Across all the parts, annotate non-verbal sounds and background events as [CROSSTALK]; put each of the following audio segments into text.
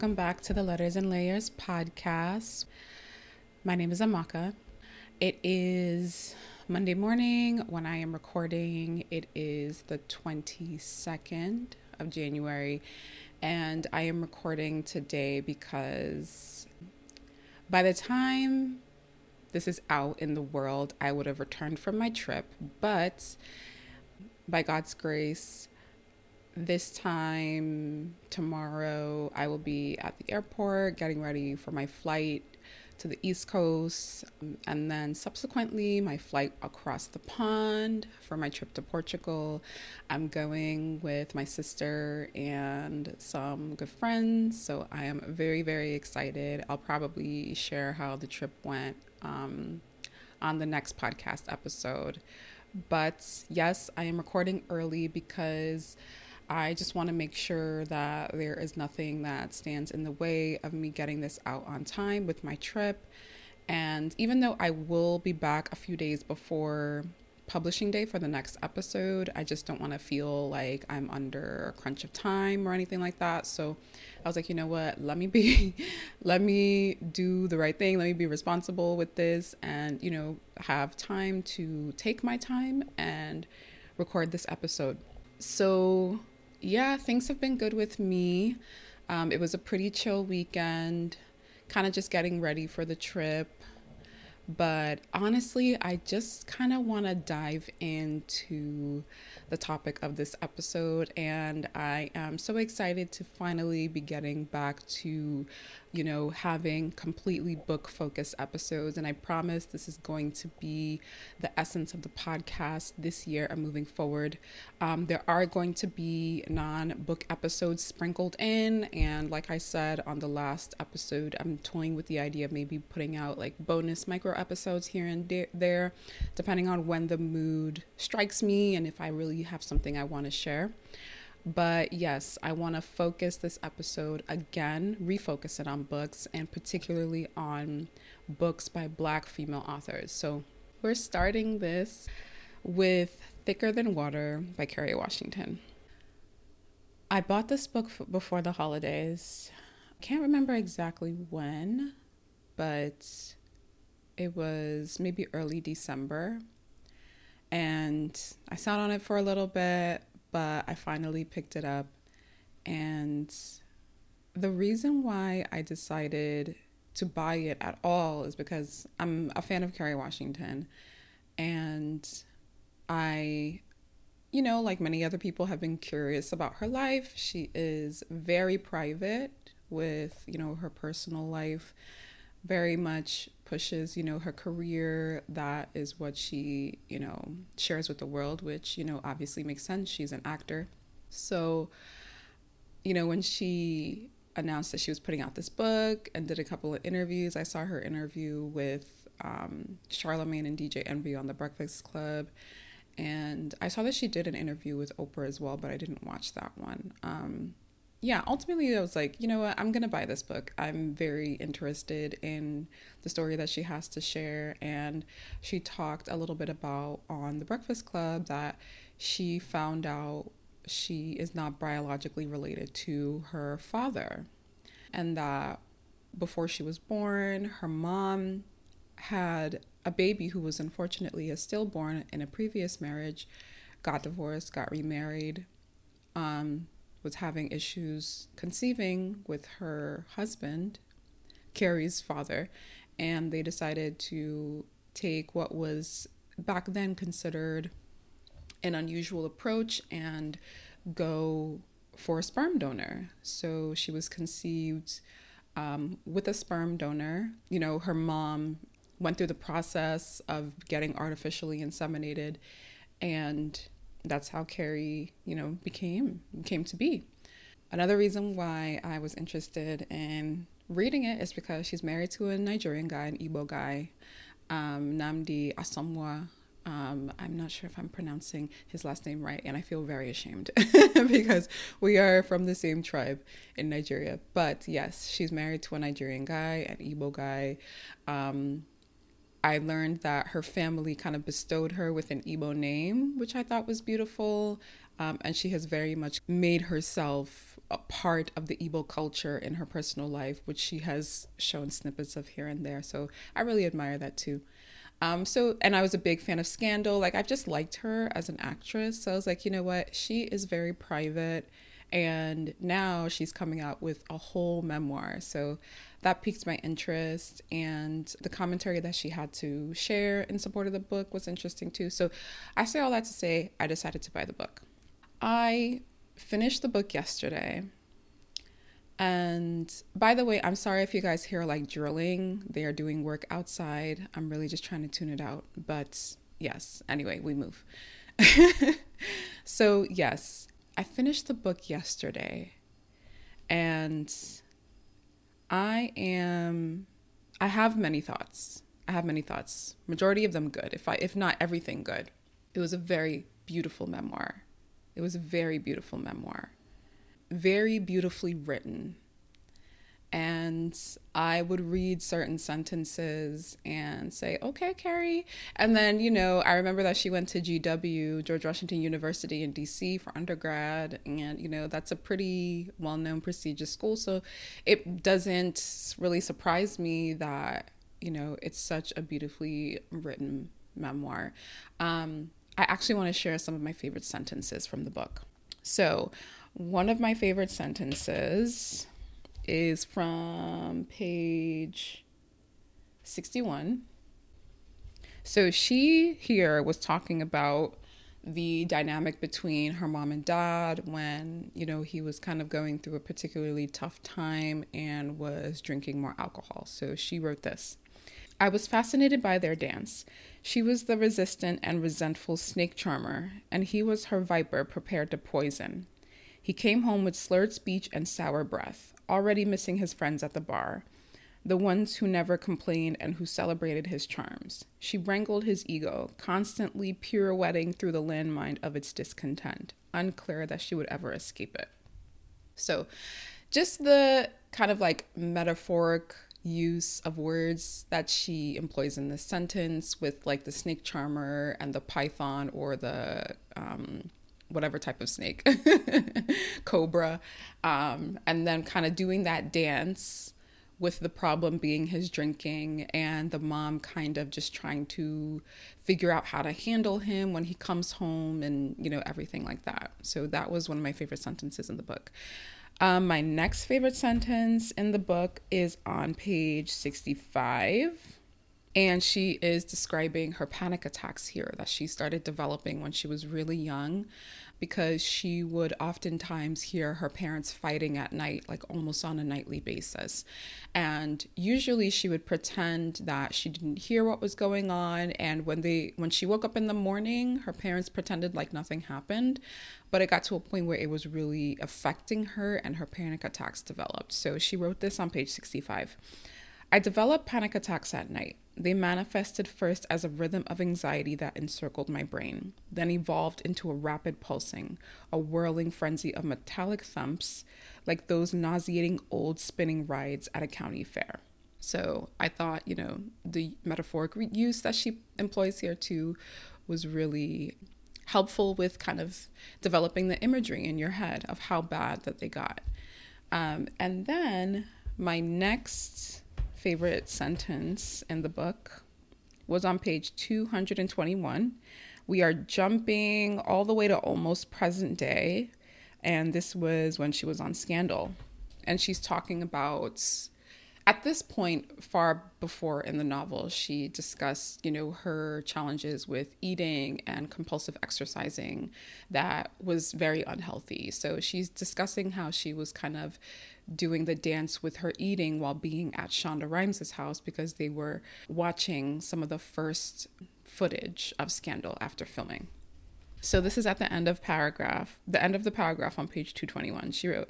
Welcome back. To the Letters and Layers podcast. My name is Amaka. It is Monday morning when I am recording. It is the 22nd of January, and I am recording today because by the time this is out in the world, I would have returned from my trip, but by God's grace, this time tomorrow, I will be at the airport getting ready for my flight to the East Coast, and then subsequently, my flight across the pond for my trip to Portugal. I'm going with my sister and some good friends, so I am very, very excited. I'll probably share how the trip went um, on the next podcast episode. But yes, I am recording early because I just want to make sure that there is nothing that stands in the way of me getting this out on time with my trip. And even though I will be back a few days before publishing day for the next episode, I just don't want to feel like I'm under a crunch of time or anything like that. So I was like, you know what? Let me be, [LAUGHS] let me do the right thing. Let me be responsible with this and, you know, have time to take my time and record this episode. So yeah, things have been good with me. Um, it was a pretty chill weekend, kind of just getting ready for the trip. But honestly, I just kind of want to dive into the topic of this episode. And I am so excited to finally be getting back to, you know, having completely book focused episodes. And I promise this is going to be the essence of the podcast this year and moving forward. Um, there are going to be non book episodes sprinkled in. And like I said on the last episode, I'm toying with the idea of maybe putting out like bonus micro episodes here and de- there, depending on when the mood strikes me and if I really have something I want to share. But yes, I want to focus this episode again, refocus it on books and particularly on books by Black female authors. So we're starting this with Thicker Than Water by Kerry Washington. I bought this book f- before the holidays. I can't remember exactly when, but it was maybe early December and I sat on it for a little bit, but I finally picked it up. And the reason why I decided to buy it at all is because I'm a fan of Kerry Washington. And I, you know, like many other people, have been curious about her life. She is very private with, you know, her personal life very much pushes, you know, her career. That is what she, you know, shares with the world, which, you know, obviously makes sense. She's an actor. So, you know, when she announced that she was putting out this book and did a couple of interviews, I saw her interview with um, Charlemagne and DJ Envy on The Breakfast Club. And I saw that she did an interview with Oprah as well, but I didn't watch that one. Um, yeah, ultimately, I was like, you know what, I'm going to buy this book. I'm very interested in the story that she has to share. And she talked a little bit about on The Breakfast Club that she found out she is not biologically related to her father. And that before she was born, her mom had a baby who was unfortunately a stillborn in a previous marriage, got divorced, got remarried. Um, was having issues conceiving with her husband, Kerry's father, and they decided to take what was back then considered an unusual approach and go for a sperm donor. So she was conceived um, with a sperm donor. You know, her mom went through the process of getting artificially inseminated and that's how Kerry, you know, became came to be. Another reason why I was interested in reading it is because she's married to a Nigerian guy, an Igbo guy, um, Nnamdi Asomugha. Um, I'm not sure if I'm pronouncing his last name right, and I feel very ashamed [LAUGHS] because we are from the same tribe in Nigeria. But yes, she's married to a Nigerian guy, an Igbo guy. Um, I learned that her family kind of bestowed her with an Igbo name, which I thought was beautiful. Um, and she has very much made herself a part of the Igbo culture in her personal life, which she has shown snippets of here and there. So I really admire that too. Um, so, and I was a big fan of Scandal. Like, I've just liked her as an actress. So I was like, you know what? She is very private. And now she's coming out with a whole memoir. So that piqued my interest. And the commentary that she had to share in support of the book was interesting too. So I say all that to say, I decided to buy the book. I finished the book yesterday. And by the way, I'm sorry if you guys hear like drilling. They are doing work outside. I'm really just trying to tune it out. But yes, anyway, we move. [LAUGHS] so, yes, I finished the book yesterday. And I am I have many thoughts. I have many thoughts. Majority of them good. If I if not everything good. It was a very beautiful memoir. It was a very beautiful memoir very beautifully written. And I would read certain sentences and say, okay, Kerry. And then, you know, I remember that she went to GW, George Washington University in DC for undergrad. And, you know, that's a pretty well known, prestigious school. So it doesn't really surprise me that, you know, it's such a beautifully written memoir. Um, I actually want to share some of my favorite sentences from the book. So, one of my favorite sentences is from page 61. So she here was talking about the dynamic between her mom and dad when, you know, he was kind of going through a particularly tough time and was drinking more alcohol. So she wrote this. I was fascinated by their dance. She was the resistant and resentful snake charmer, and he was her viper prepared to poison. He came home with slurred speech and sour breath, already missing his friends at the bar, the ones who never complained and who celebrated his charms. She wrangled his ego, constantly pirouetting through the landmine of its discontent, unclear that she would ever escape it. So, just the kind of like metaphoric use of words that she employs in this sentence with like the snake charmer and the python or the um, whatever type of snake, [LAUGHS] cobra, um, and then kind of doing that dance with the problem being his drinking and the mom kind of just trying to figure out how to handle him when he comes home and you know everything like that. So that was one of my favorite sentences in the book. Um, my next favorite sentence in the book is on page 65 and she is describing her panic attacks here that she started developing when she was really young because she would oftentimes hear her parents fighting at night, like almost on a nightly basis. And usually she would pretend that she didn't hear what was going on. And when they when she woke up in the morning, her parents pretended like nothing happened. But it got to a point where it was really affecting her and her panic attacks developed. So she wrote this on page 65. I developed panic attacks at night. They manifested first as a rhythm of anxiety that encircled my brain, then evolved into a rapid pulsing, a whirling frenzy of metallic thumps, like those nauseating old spinning rides at a county fair. So I thought, you know, the metaphoric use that she employs here too was really helpful with kind of developing the imagery in your head of how bad that they got. Um, and then my next favorite sentence in the book was on page 221. We are jumping all the way to almost present day. And this was when she was on Scandal. And she's talking about at this point, far before in the novel, she discussed, you know, her challenges with eating and compulsive exercising that was very unhealthy. So she's discussing how she was kind of doing the dance with her eating while being at Shonda Rhimes' house because they were watching some of the first footage of Scandal after filming. So this is at the end of paragraph, the end of the paragraph on page 221. She wrote,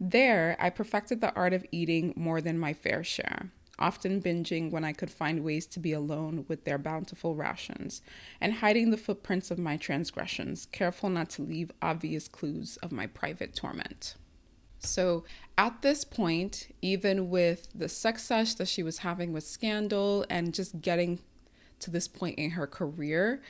there, I perfected the art of eating more than my fair share, often binging when I could find ways to be alone with their bountiful rations, and hiding the footprints of my transgressions, careful not to leave obvious clues of my private torment. So, at this point, even with the success that she was having with Scandal and just getting to this point in her career,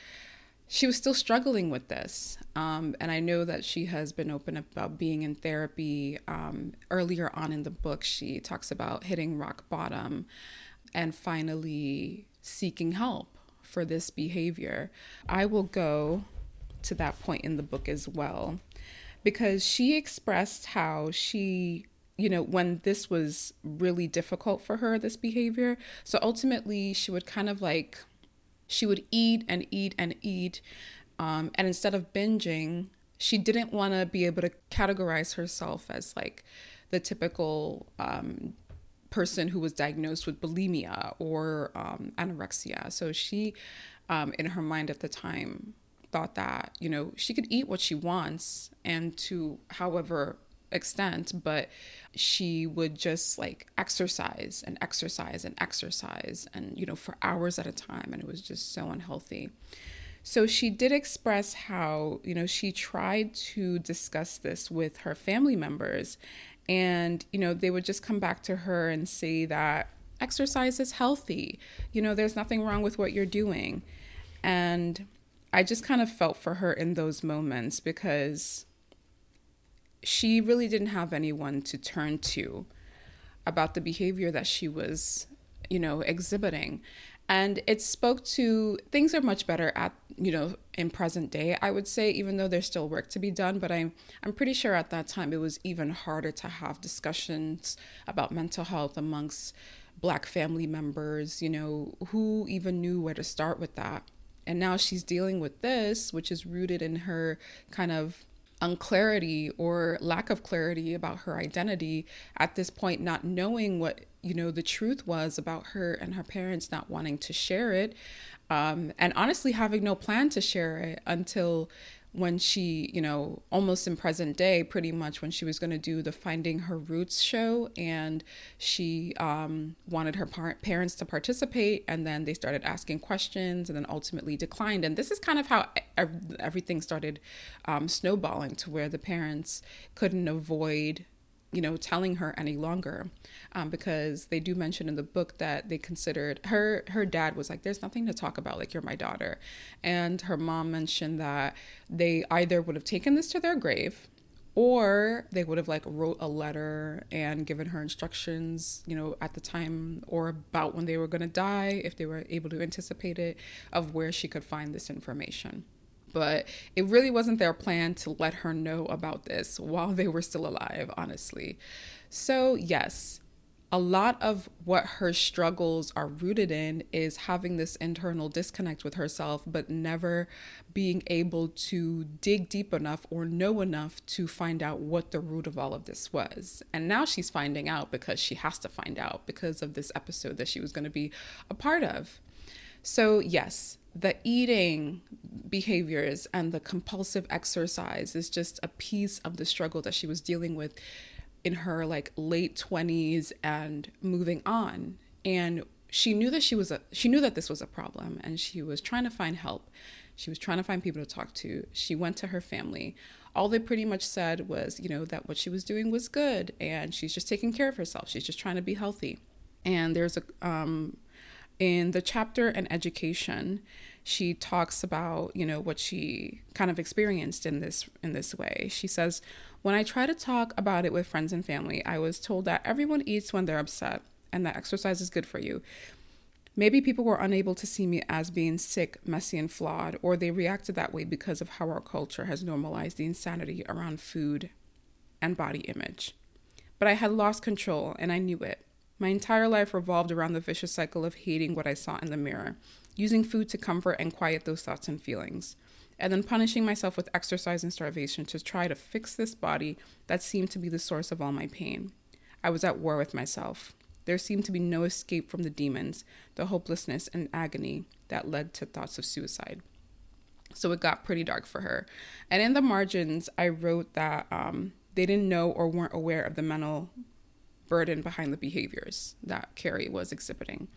she was still struggling with this. Um, and I know that she has been open about being in therapy. Um, earlier on in the book, she talks about hitting rock bottom and finally seeking help for this behavior. I will go to that point in the book as well because she expressed how she you know, when this was really difficult for her, this behavior. So ultimately, she would kind of like she would eat and eat and eat. Um, and instead of binging, she didn't want to be able to categorize herself as like the typical um, person who was diagnosed with bulimia or um, anorexia. So she, um, in her mind at the time, thought that, you know, she could eat what she wants and to however extent, but she would just like exercise and exercise and exercise and, you know, for hours at a time. And it was just so unhealthy. So she did express how, you know, she tried to discuss this with her family members. And, you know, they would just come back to her and say that exercise is healthy. You know, there's nothing wrong with what you're doing. And I just kind of felt for her in those moments because she really didn't have anyone to turn to about the behavior that she was, you know, exhibiting. And it spoke to things are much better at, you know, in present day, I would say, even though there's still work to be done. But I'm I'm pretty sure at that time it was even harder to have discussions about mental health amongst black family members, you know, who even knew where to start with that. And now she's dealing with this, which is rooted in her kind of unclarity or lack of clarity about her identity at this point not knowing what you know the truth was about her and her parents not wanting to share it. Um, and honestly having no plan to share it until when she, you know, almost in present day, pretty much when she was going to do the Finding Her Roots show, and she um, wanted her par- parents to participate, and then they started asking questions, and then ultimately declined. And this is kind of how everything started um, snowballing to where the parents couldn't avoid you know, telling her any longer, um, because they do mention in the book that they considered her. Her dad was like, "There's nothing to talk about. Like you're my daughter," and her mom mentioned that they either would have taken this to their grave, or they would have like wrote a letter and given her instructions, you know, at the time or about when they were going to die, if they were able to anticipate it, of where she could find this information but it really wasn't their plan to let her know about this while they were still alive, honestly. So, yes, a lot of what her struggles are rooted in is having this internal disconnect with herself, but never being able to dig deep enough or know enough to find out what the root of all of this was. And now she's finding out because she has to find out because of this episode that she was going to be a part of. So, yes, the eating behaviors and the compulsive exercise is just a piece of the struggle that she was dealing with in her like late 20s and moving on. And she knew that she was a she knew that this was a problem and she was trying to find help. She was trying to find people to talk to. She went to her family. All they pretty much said was you know that what she was doing was good and she's just taking care of herself. She's just trying to be healthy. And there's a um in the chapter in education she talks about you know what she kind of experienced in this in this way. She says when i try to talk about it with friends and family i was told that everyone eats when they're upset and that exercise is good for you. Maybe people were unable to see me as being sick messy and flawed or they reacted that way because of how our culture has normalized the insanity around food and body image. But i had lost control and i knew it. My entire life revolved around the vicious cycle of hating what I saw in the mirror, using food to comfort and quiet those thoughts and feelings, and then punishing myself with exercise and starvation to try to fix this body that seemed to be the source of all my pain. I was at war with myself. There seemed to be no escape from the demons, the hopelessness and agony that led to thoughts of suicide. So it got pretty dark for her. And in the margins, I wrote that um, they didn't know or weren't aware of the mental burden behind the behaviors that Kerry was exhibiting.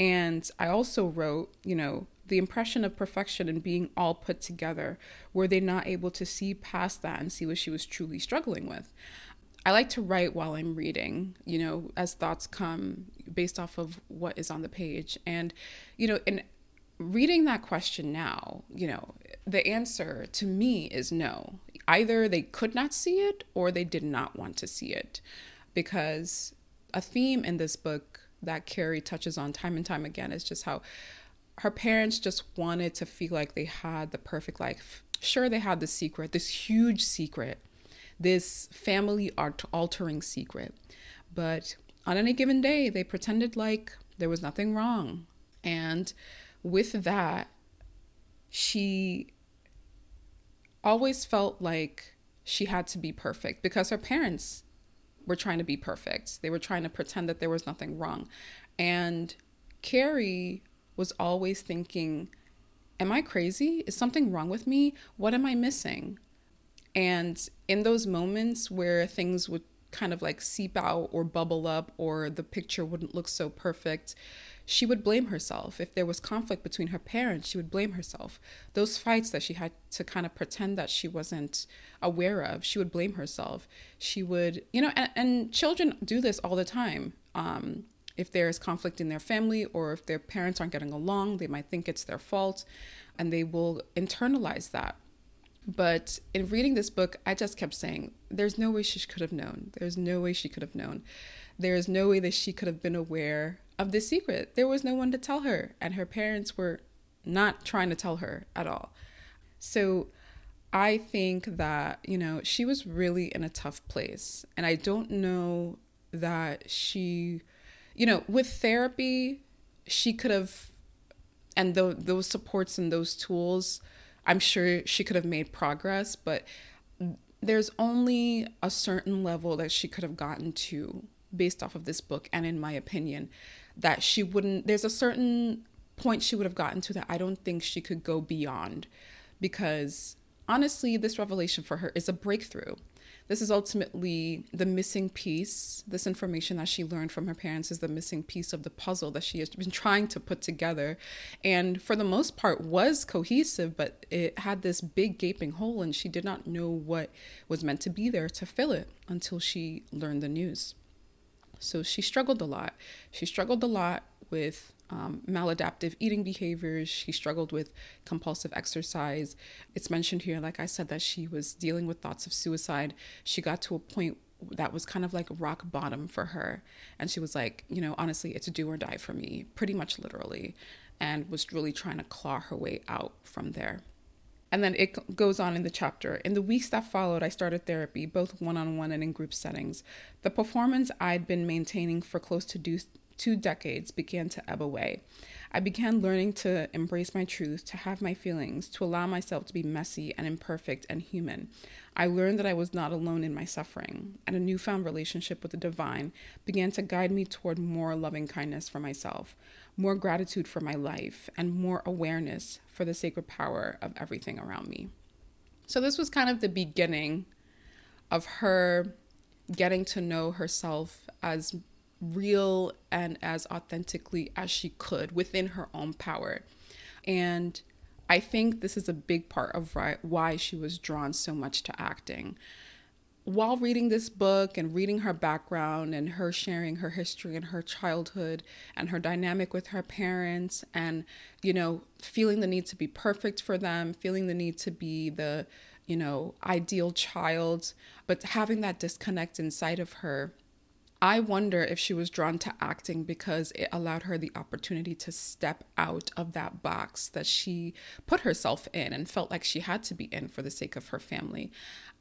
And I also wrote, you know, the impression of perfection and being all put together. Were they not able to see past that and see what she was truly struggling with? I like to write while I'm reading, you know, as thoughts come based off of what is on the page. And, you know, in reading that question now, you know, the answer to me is no. Either they could not see it or they did not want to see it. Because a theme in this book that Kerry touches on time and time again is just how her parents just wanted to feel like they had the perfect life. Sure, they had the secret, this huge secret, this family altering secret. But on any given day, they pretended like there was nothing wrong. And with that, she always felt like she had to be perfect because her parents were trying to be perfect. They were trying to pretend that there was nothing wrong. And Kerry was always thinking, Am I crazy? Is something wrong with me? What am I missing? And in those moments where things would kind of like seep out or bubble up or the picture wouldn't look so perfect, she would blame herself. If there was conflict between her parents, she would blame herself. Those fights that she had to kind of pretend that she wasn't aware of, she would blame herself. She would, you know, and, and children do this all the time. Um, if there's conflict in their family or if their parents aren't getting along, they might think it's their fault and they will internalize that. But in reading this book, I just kept saying, there's no way she could have known. There's no way she could have known. There's no way that she could have been aware of the secret. There was no one to tell her, and her parents were not trying to tell her at all. So I think that, you know, she was really in a tough place. And I don't know that she, you know, with therapy, she could have, and the, those supports and those tools, I'm sure she could have made progress, but there's only a certain level that she could have gotten to based off of this book and in my opinion that she wouldn't there's a certain point she would have gotten to that I don't think she could go beyond because honestly this revelation for her is a breakthrough. This is ultimately the missing piece. This information that she learned from her parents is the missing piece of the puzzle that she has been trying to put together. And for the most part was cohesive, but it had this big gaping hole and she did not know what was meant to be there to fill it until she learned the news. So she struggled a lot. She struggled a lot with um, maladaptive eating behaviors. She struggled with compulsive exercise. It's mentioned here, like I said, that she was dealing with thoughts of suicide. She got to a point that was kind of like rock bottom for her. And she was like, you know, honestly, it's do or die for me, pretty much literally, and was really trying to claw her way out from there. And then it goes on in the chapter. In the weeks that followed, I started therapy, both one on one and in group settings. The performance I'd been maintaining for close to two decades began to ebb away. I began learning to embrace my truth, to have my feelings, to allow myself to be messy and imperfect and human. I learned that I was not alone in my suffering, and a newfound relationship with the divine began to guide me toward more loving kindness for myself more gratitude for my life, and more awareness for the sacred power of everything around me. So, this was kind of the beginning of her getting to know herself as real and as authentically as she could within her own power. And I think this is a big part of why she was drawn so much to acting while reading this book and reading her background and her sharing her history and her childhood and her dynamic with her parents and you know feeling the need to be perfect for them feeling the need to be the you know ideal child but having that disconnect inside of her I wonder if she was drawn to acting because it allowed her the opportunity to step out of that box that she put herself in and felt like she had to be in for the sake of her family.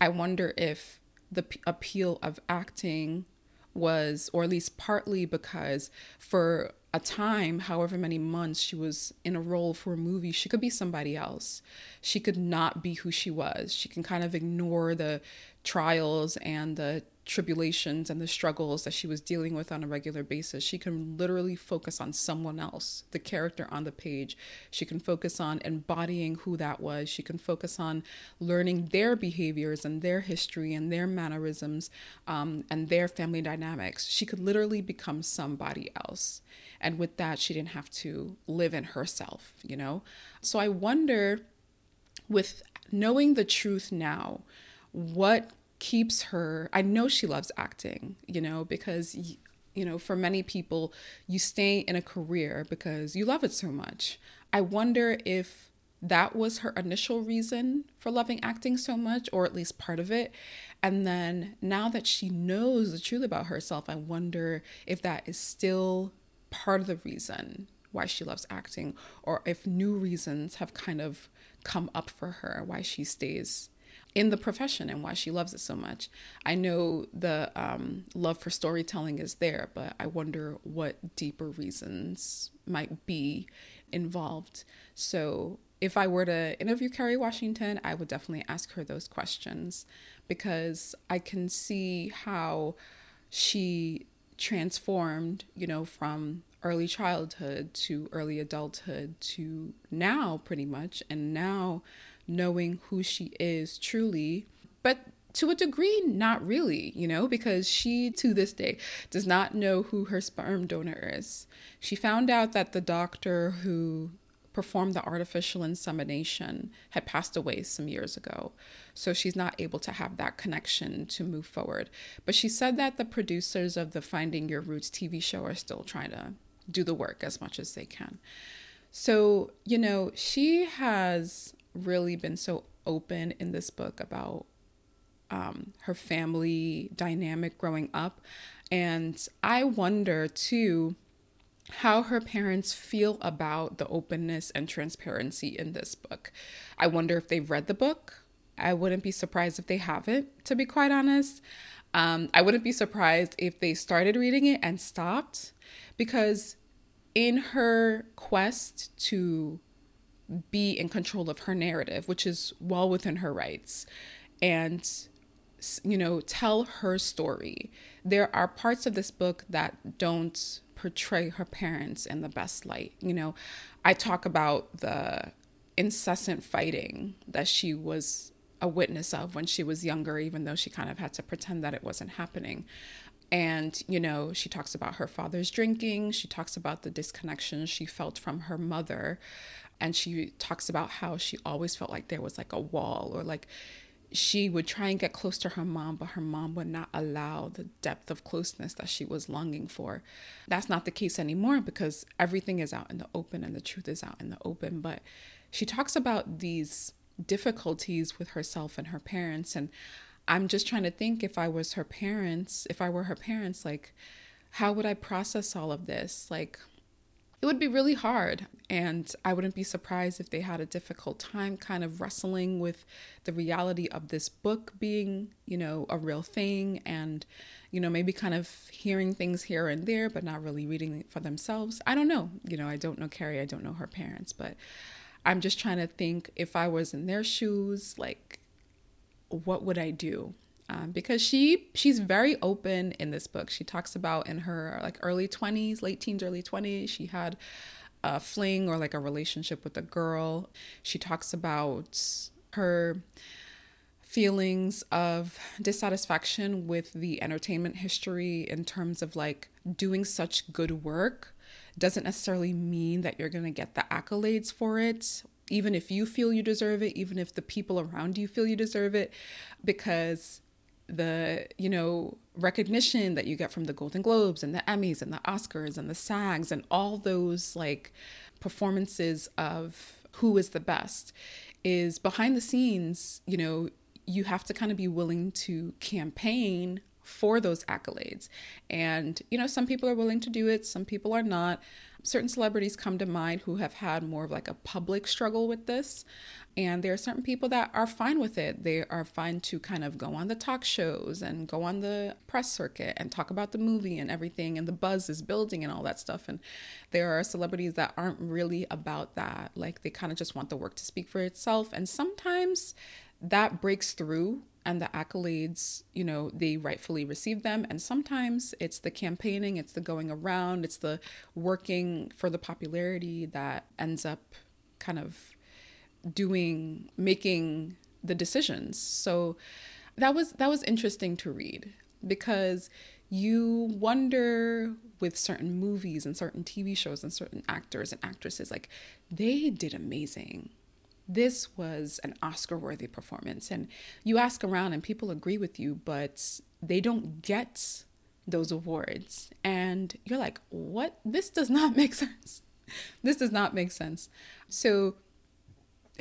I wonder if the p- appeal of acting was, or at least partly because for a time, however many months she was in a role for a movie, she could be somebody else. She could not be who she was. She can kind of ignore the trials and the tribulations and the struggles that she was dealing with on a regular basis. She can literally focus on someone else, the character on the page. She can focus on embodying who that was. She can focus on learning their behaviors and their history and their mannerisms um, and their family dynamics. She could literally become somebody else. And with that, she didn't have to live in herself, you know? So I wonder, with knowing the truth now, what keeps her i know she loves acting you know because you know for many people you stay in a career because you love it so much i wonder if that was her initial reason for loving acting so much, or at least part of it. And then now that she knows the truth about herself, I wonder if that is still part of the reason why she loves acting, or if new reasons have kind of come up for her, why she stays in the profession and why she loves it so much. I know the um, love for storytelling is there, but I wonder what deeper reasons might be involved. So if I were to interview Kerry Washington, I would definitely ask her those questions because I can see how she transformed, you know, from early childhood to early adulthood to now, pretty much, and now knowing who she is truly. But to a degree, not really, you know, because she to this day does not know who her sperm donor is. She found out that the doctor who performed the artificial insemination had passed away some years ago. So she's not able to have that connection to move forward. But she said that the producers of the Finding Your Roots TV show are still trying to do the work as much as they can. So, you know, she has really been so open in this book about um, her family dynamic growing up. And I wonder too how her parents feel about the openness and transparency in this book. I wonder if they've read the book. I wouldn't be surprised if they haven't, to be quite honest. Um, I wouldn't be surprised if they started reading it and stopped because in her quest to be in control of her narrative, which is well within her rights, and you know, tell her story. There are parts of this book that don't portray her parents in the best light. You know, I talk about the incessant fighting that she was a witness of when she was younger, even though she kind of had to pretend that it wasn't happening. And, you know, she talks about her father's drinking. She talks about the disconnection she felt from her mother. And she talks about how she always felt like there was like a wall or like she would try and get close to her mom, but her mom would not allow the depth of closeness that she was longing for. That's not the case anymore because everything is out in the open and the truth is out in the open. But she talks about these difficulties with herself and her parents. And I'm just trying to think if I was her parents, if I were her parents, like, how would I process all of this? Like, it would be really hard. And I wouldn't be surprised if they had a difficult time kind of wrestling with the reality of this book being, you know, a real thing and, you know, maybe kind of hearing things here and there, but not really reading for themselves. I don't know. You know, I don't know Kerry, I don't know her parents, but I'm just trying to think if I was in their shoes, like, what would I do? Um, because she she's very open in this book. She talks about in her like early 20s, late teens, early 20s, she had a fling or like a relationship with a girl. She talks about her feelings of dissatisfaction with the entertainment history in terms of like doing such good work doesn't necessarily mean that you're going to get the accolades for it even if you feel you deserve it, even if the people around you feel you deserve it, because the you know recognition that you get from the golden globes and the emmys and the oscars and the sags and all those like performances of who is the best is behind the scenes you know you have to kind of be willing to campaign for those accolades and you know some people are willing to do it some people are not certain celebrities come to mind who have had more of like a public struggle with this. And there are certain people that are fine with it. They are fine to kind of go on the talk shows and go on the press circuit and talk about the movie and everything, and the buzz is building and all that stuff. And there are celebrities that aren't really about that. Like they kind of just want the work to speak for itself. And sometimes that breaks through and the accolades, you know, they rightfully receive them. And sometimes it's the campaigning, it's the going around, it's the working for the popularity that ends up kind of doing, making the decisions. So that was that was interesting to read because you wonder with certain movies and certain TV shows and certain actors and actresses like they did amazing this was an Oscar worthy performance. And you ask around and people agree with you, but they don't get those awards. And you're like, what? This does not [LAUGHS] make sense. This does not make sense. So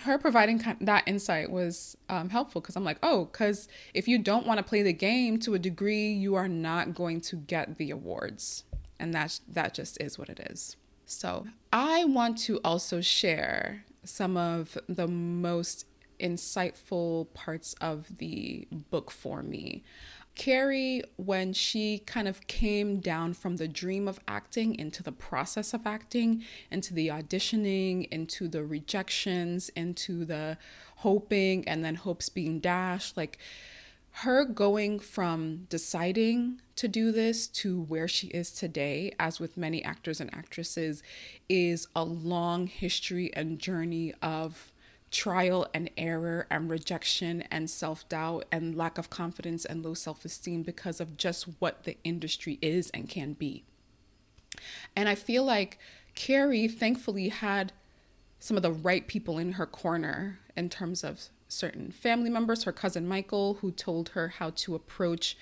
her providing that insight was um, helpful because I'm like, oh, because if you don't want to play the game to a degree, you are not going to get the awards, and that's that just is what it is. So I want to also share some of the most insightful parts of the book for me. Kerry, when she kind of came down from the dream of acting into the process of acting, into the auditioning, into the rejections, into the hoping, and then hopes being dashed, like her going from deciding to do this to where she is today, as with many actors and actresses, is a long history and journey of trial and error and rejection and self doubt and lack of confidence and low self esteem because of just what the industry is and can be. And I feel like Kerry thankfully had some of the right people in her corner in terms of certain family members, her cousin Michael, who told her how to approach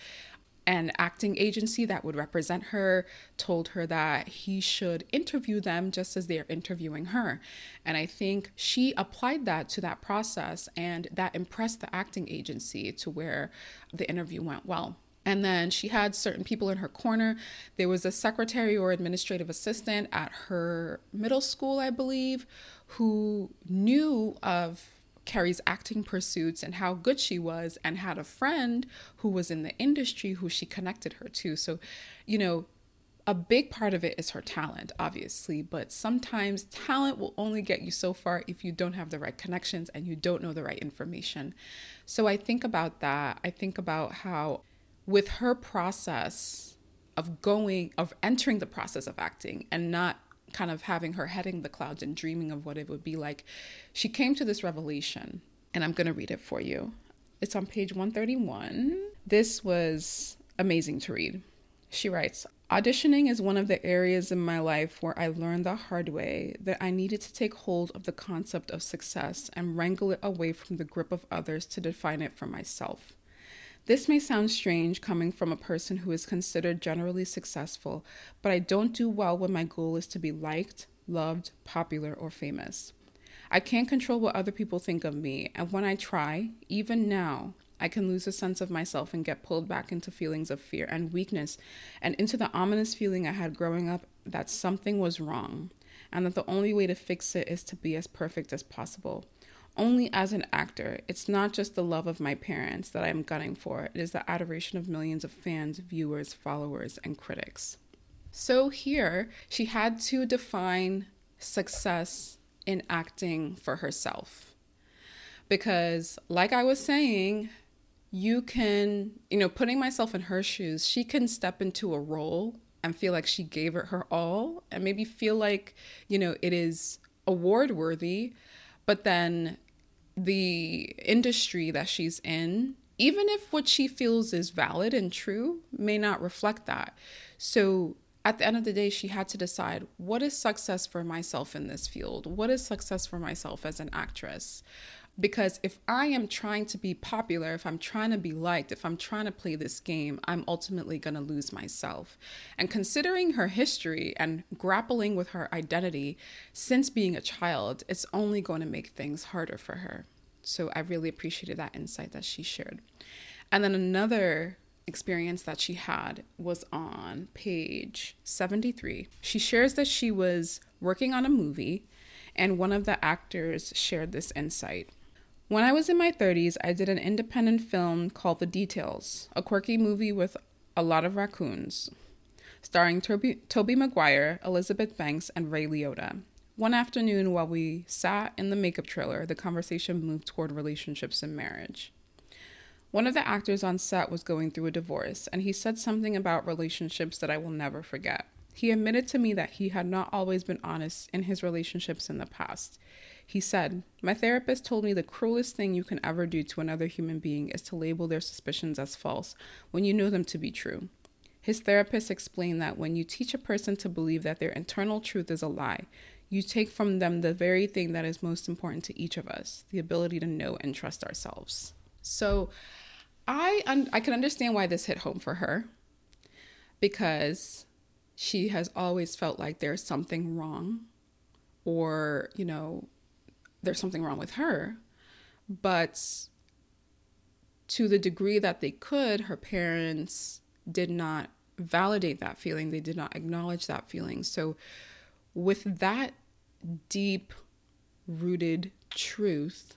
an acting agency that would represent her told her that he should interview them just as they're interviewing her. And I think she applied that to that process, and that impressed the acting agency to where the interview went well. And then she had certain people in her corner. There was a secretary or administrative assistant at her middle school, I believe, who knew of Kerry's acting pursuits and how good she was, and had a friend who was in the industry who she connected her to. So, you know, a big part of it is her talent, obviously, but sometimes talent will only get you so far if you don't have the right connections and you don't know the right information. So I think about that. I think about how, with her process of going, of entering the process of acting and not kind of having her head in the clouds and dreaming of what it would be like, she came to this revelation, and I'm going to read it for you. It's on page 131. This was amazing to read. She writes Auditioning is one of the areas in my life where I learned the hard way that I needed to take hold of the concept of success and wrangle it away from the grip of others to define it for myself. This may sound strange coming from a person who is considered generally successful, but I don't do well when my goal is to be liked, loved, popular, or famous. I can't control what other people think of me, and when I try, even now, I can lose a sense of myself and get pulled back into feelings of fear and weakness and into the ominous feeling I had growing up that something was wrong and that the only way to fix it is to be as perfect as possible only as an actor. It's not just the love of my parents that I'm gunning for, it is the adoration of millions of fans, viewers, followers, and critics. So here, she had to define success in acting for herself. Because, like I was saying, you can, you know, putting myself in her shoes, she can step into a role and feel like she gave it her all and maybe feel like, you know, it is award worthy, but then the industry that she's in, even if what she feels is valid and true, may not reflect that. So at the end of the day, she had to decide what is success for myself in this field? What is success for myself as an actress? Because if I am trying to be popular, if I'm trying to be liked, if I'm trying to play this game, I'm ultimately going to lose myself. And considering her history and grappling with her identity since being a child, it's only going to make things harder for her. So I really appreciated that insight that she shared. And then another experience that she had was on page 73. She shares that she was working on a movie and one of the actors shared this insight. When I was in my 30s, I did an independent film called The Details, a quirky movie with a lot of raccoons, starring Toby, Tobey Maguire, Elizabeth Banks, and Ray Liotta. One afternoon, while we sat in the makeup trailer, the conversation moved toward relationships and marriage. One of the actors on set was going through a divorce, and he said something about relationships that I will never forget. He admitted to me that he had not always been honest in his relationships in the past. He said, My therapist told me the cruelest thing you can ever do to another human being is to label their suspicions as false when you know them to be true. His therapist explained that when you teach a person to believe that their internal truth is a lie, you take from them the very thing that is most important to each of us the ability to know and trust ourselves. So I, un- I can understand why this hit home for her because she has always felt like there's something wrong or, you know, there's something wrong with her. But to the degree that they could, her parents did not validate that feeling, they did not acknowledge that feeling. So, with that deep rooted truth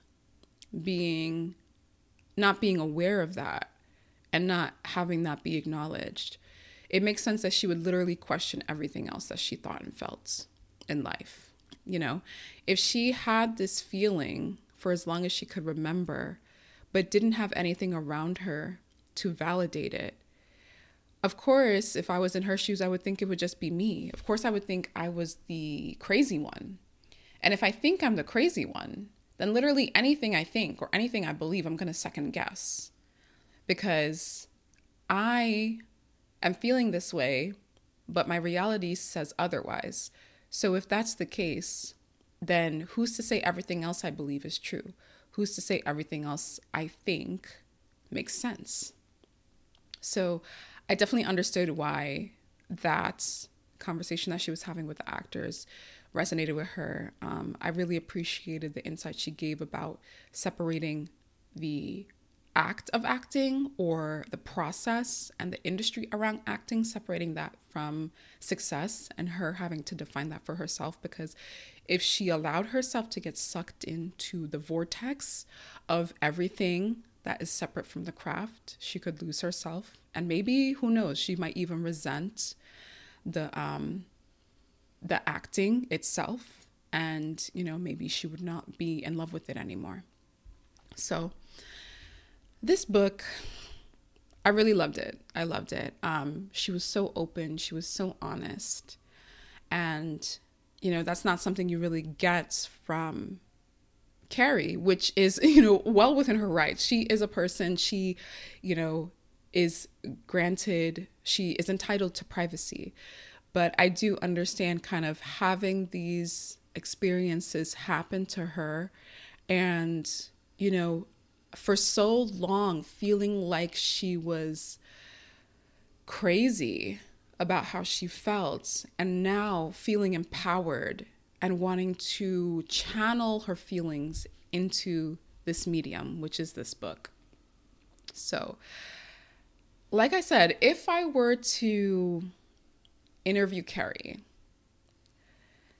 being not being aware of that and not having that be acknowledged, it makes sense that she would literally question everything else that she thought and felt in life. You know, if she had this feeling for as long as she could remember, but didn't have anything around her to validate it, of course, if I was in her shoes, I would think it would just be me. Of course, I would think I was the crazy one. And if I think I'm the crazy one, then literally anything I think or anything I believe, I'm going to second guess because I am feeling this way, but my reality says otherwise. So if that's the case, then who's to say everything else I believe is true? Who's to say everything else I think makes sense? So I definitely understood why that conversation that she was having with the actors resonated with her. Um, I really appreciated the insight she gave about separating the act of acting or the process and the industry around acting, separating that from success and her having to define that for herself. Because if she allowed herself to get sucked into the vortex of everything that is separate from the craft, she could lose herself. And maybe, who knows, she might even resent the um the acting itself and you know maybe she would not be in love with it anymore so this book i really loved it. I loved it. Um she was so open. She was so honest. And you know that's not something you really get from Kerry, which is, [LAUGHS] you know, well within her rights. She is a person, she, you know, is granted, she is entitled to privacy. But I do understand kind of having these experiences happen to her. And, you know, for so long feeling like she was crazy about how she felt and now feeling empowered and wanting to channel her feelings into this medium, which is this book. So, like I said, if I were to interview Kerry,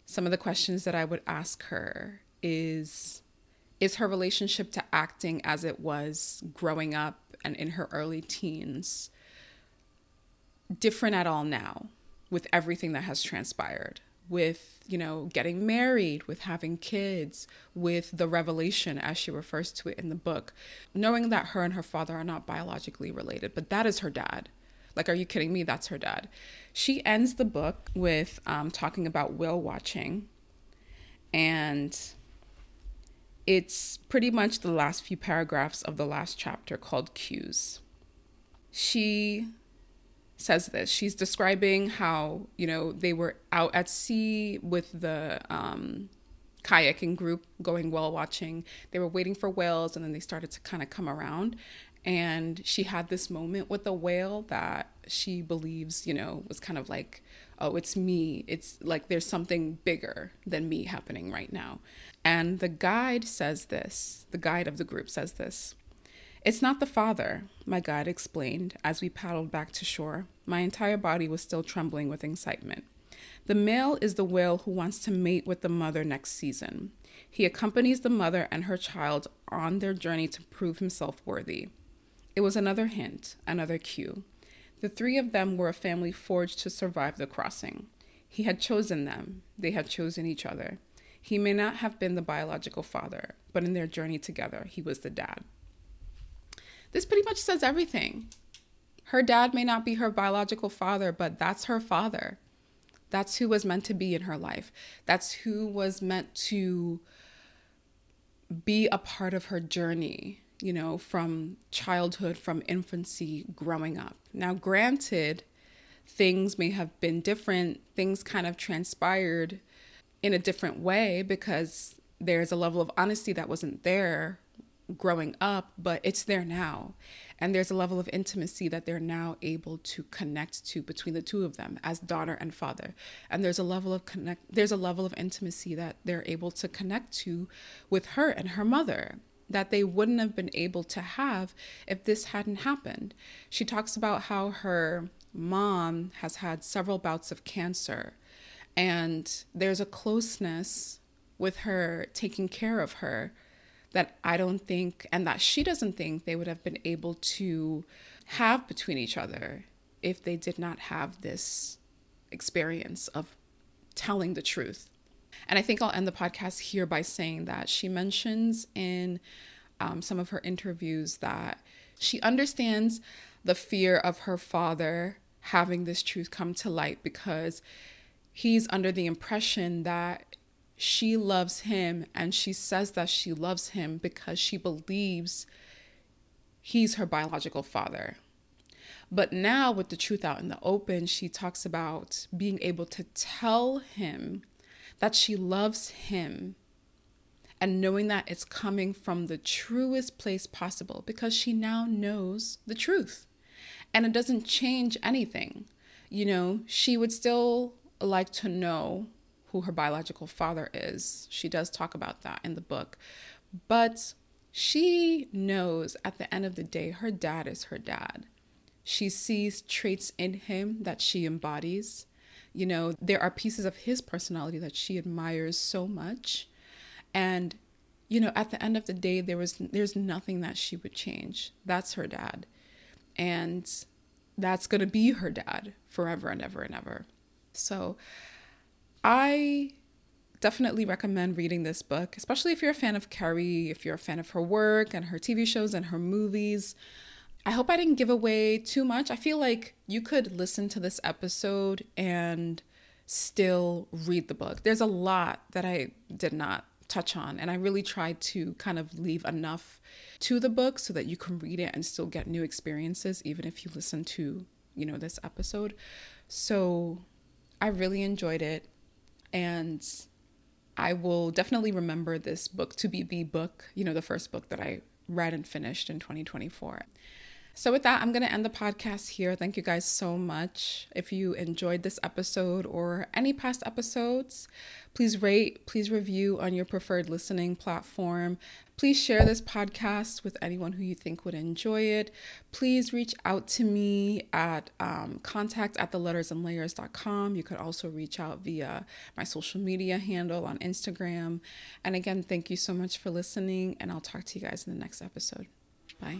some of the questions that I would ask her is is her relationship to acting as it was growing up and in her early teens different at all now with everything that has transpired? with, you know, getting married, with having kids, with the revelation, as she refers to it in the book, knowing that her and her father are not biologically related, but that is her dad. Like, are you kidding me? That's her dad. She ends the book with um, talking about whale watching. And it's pretty much the last few paragraphs of the last chapter called Cues. She says this. She's describing how, you know, they were out at sea with the um, kayaking group going whale watching. They were waiting for whales and then they started to kind of come around. And she had this moment with the whale that she believes, you know, was kind of like, oh, it's me. It's like there's something bigger than me happening right now. And the guide says this, the guide of the group says this. It's not the father, my guide explained as we paddled back to shore. My entire body was still trembling with excitement. The male is the whale who wants to mate with the mother next season. He accompanies the mother and her child on their journey to prove himself worthy. It was another hint, another cue. The three of them were a family forged to survive the crossing. He had chosen them, they had chosen each other. He may not have been the biological father, but in their journey together, he was the dad. This pretty much says everything. Her dad may not be her biological father, but that's her father. That's who was meant to be in her life. That's who was meant to be a part of her journey, you know, from childhood, from infancy, growing up. Now, granted, things may have been different, things kind of transpired in a different way because there's a level of honesty that wasn't there growing up, but it's there now. And there's a level of intimacy that they're now able to connect to between the two of them as daughter and father. And there's a level of connect there's a level of intimacy that they're able to connect to with her and her mother that they wouldn't have been able to have if this hadn't happened. She talks about how her mom has had several bouts of cancer and there's a closeness with her taking care of her that I don't think, and that she doesn't think they would have been able to have between each other if they did not have this experience of telling the truth. And I think I'll end the podcast here by saying that she mentions in um, some of her interviews that she understands the fear of her father having this truth come to light because he's under the impression that she loves him and she says that she loves him because she believes he's her biological father. But now, with the truth out in the open, she talks about being able to tell him that she loves him and knowing that it's coming from the truest place possible because she now knows the truth. And it doesn't change anything. You know, she would still like to know who her biological father is. She does talk about that in the book. But she knows at the end of the day, her dad is her dad. She sees traits in him that she embodies. You know, there are pieces of his personality that she admires so much. And, you know, at the end of the day, there was there's nothing that she would change. That's her dad. And that's gonna be her dad forever and ever and ever. So I definitely recommend reading this book, especially if you're a fan of Kerry, if you're a fan of her work and her TV shows and her movies. I hope I didn't give away too much. I feel like you could listen to this episode and still read the book. There's a lot that I did not touch on, and I really tried to kind of leave enough to the book so that you can read it and still get new experiences, even if you listen to, you know, this episode. So I really enjoyed it. And I will definitely remember this book to be the book, you know, the first book that I read and finished in 2024. So, with that, I'm going to end the podcast here. Thank you guys so much. If you enjoyed this episode or any past episodes, please rate, please review on your preferred listening platform. Please share this podcast with anyone who you think would enjoy it. Please reach out to me at um, contact at the letters and layers.com. You could also reach out via my social media handle on Instagram. And again, thank you so much for listening, and I'll talk to you guys in the next episode. Bye.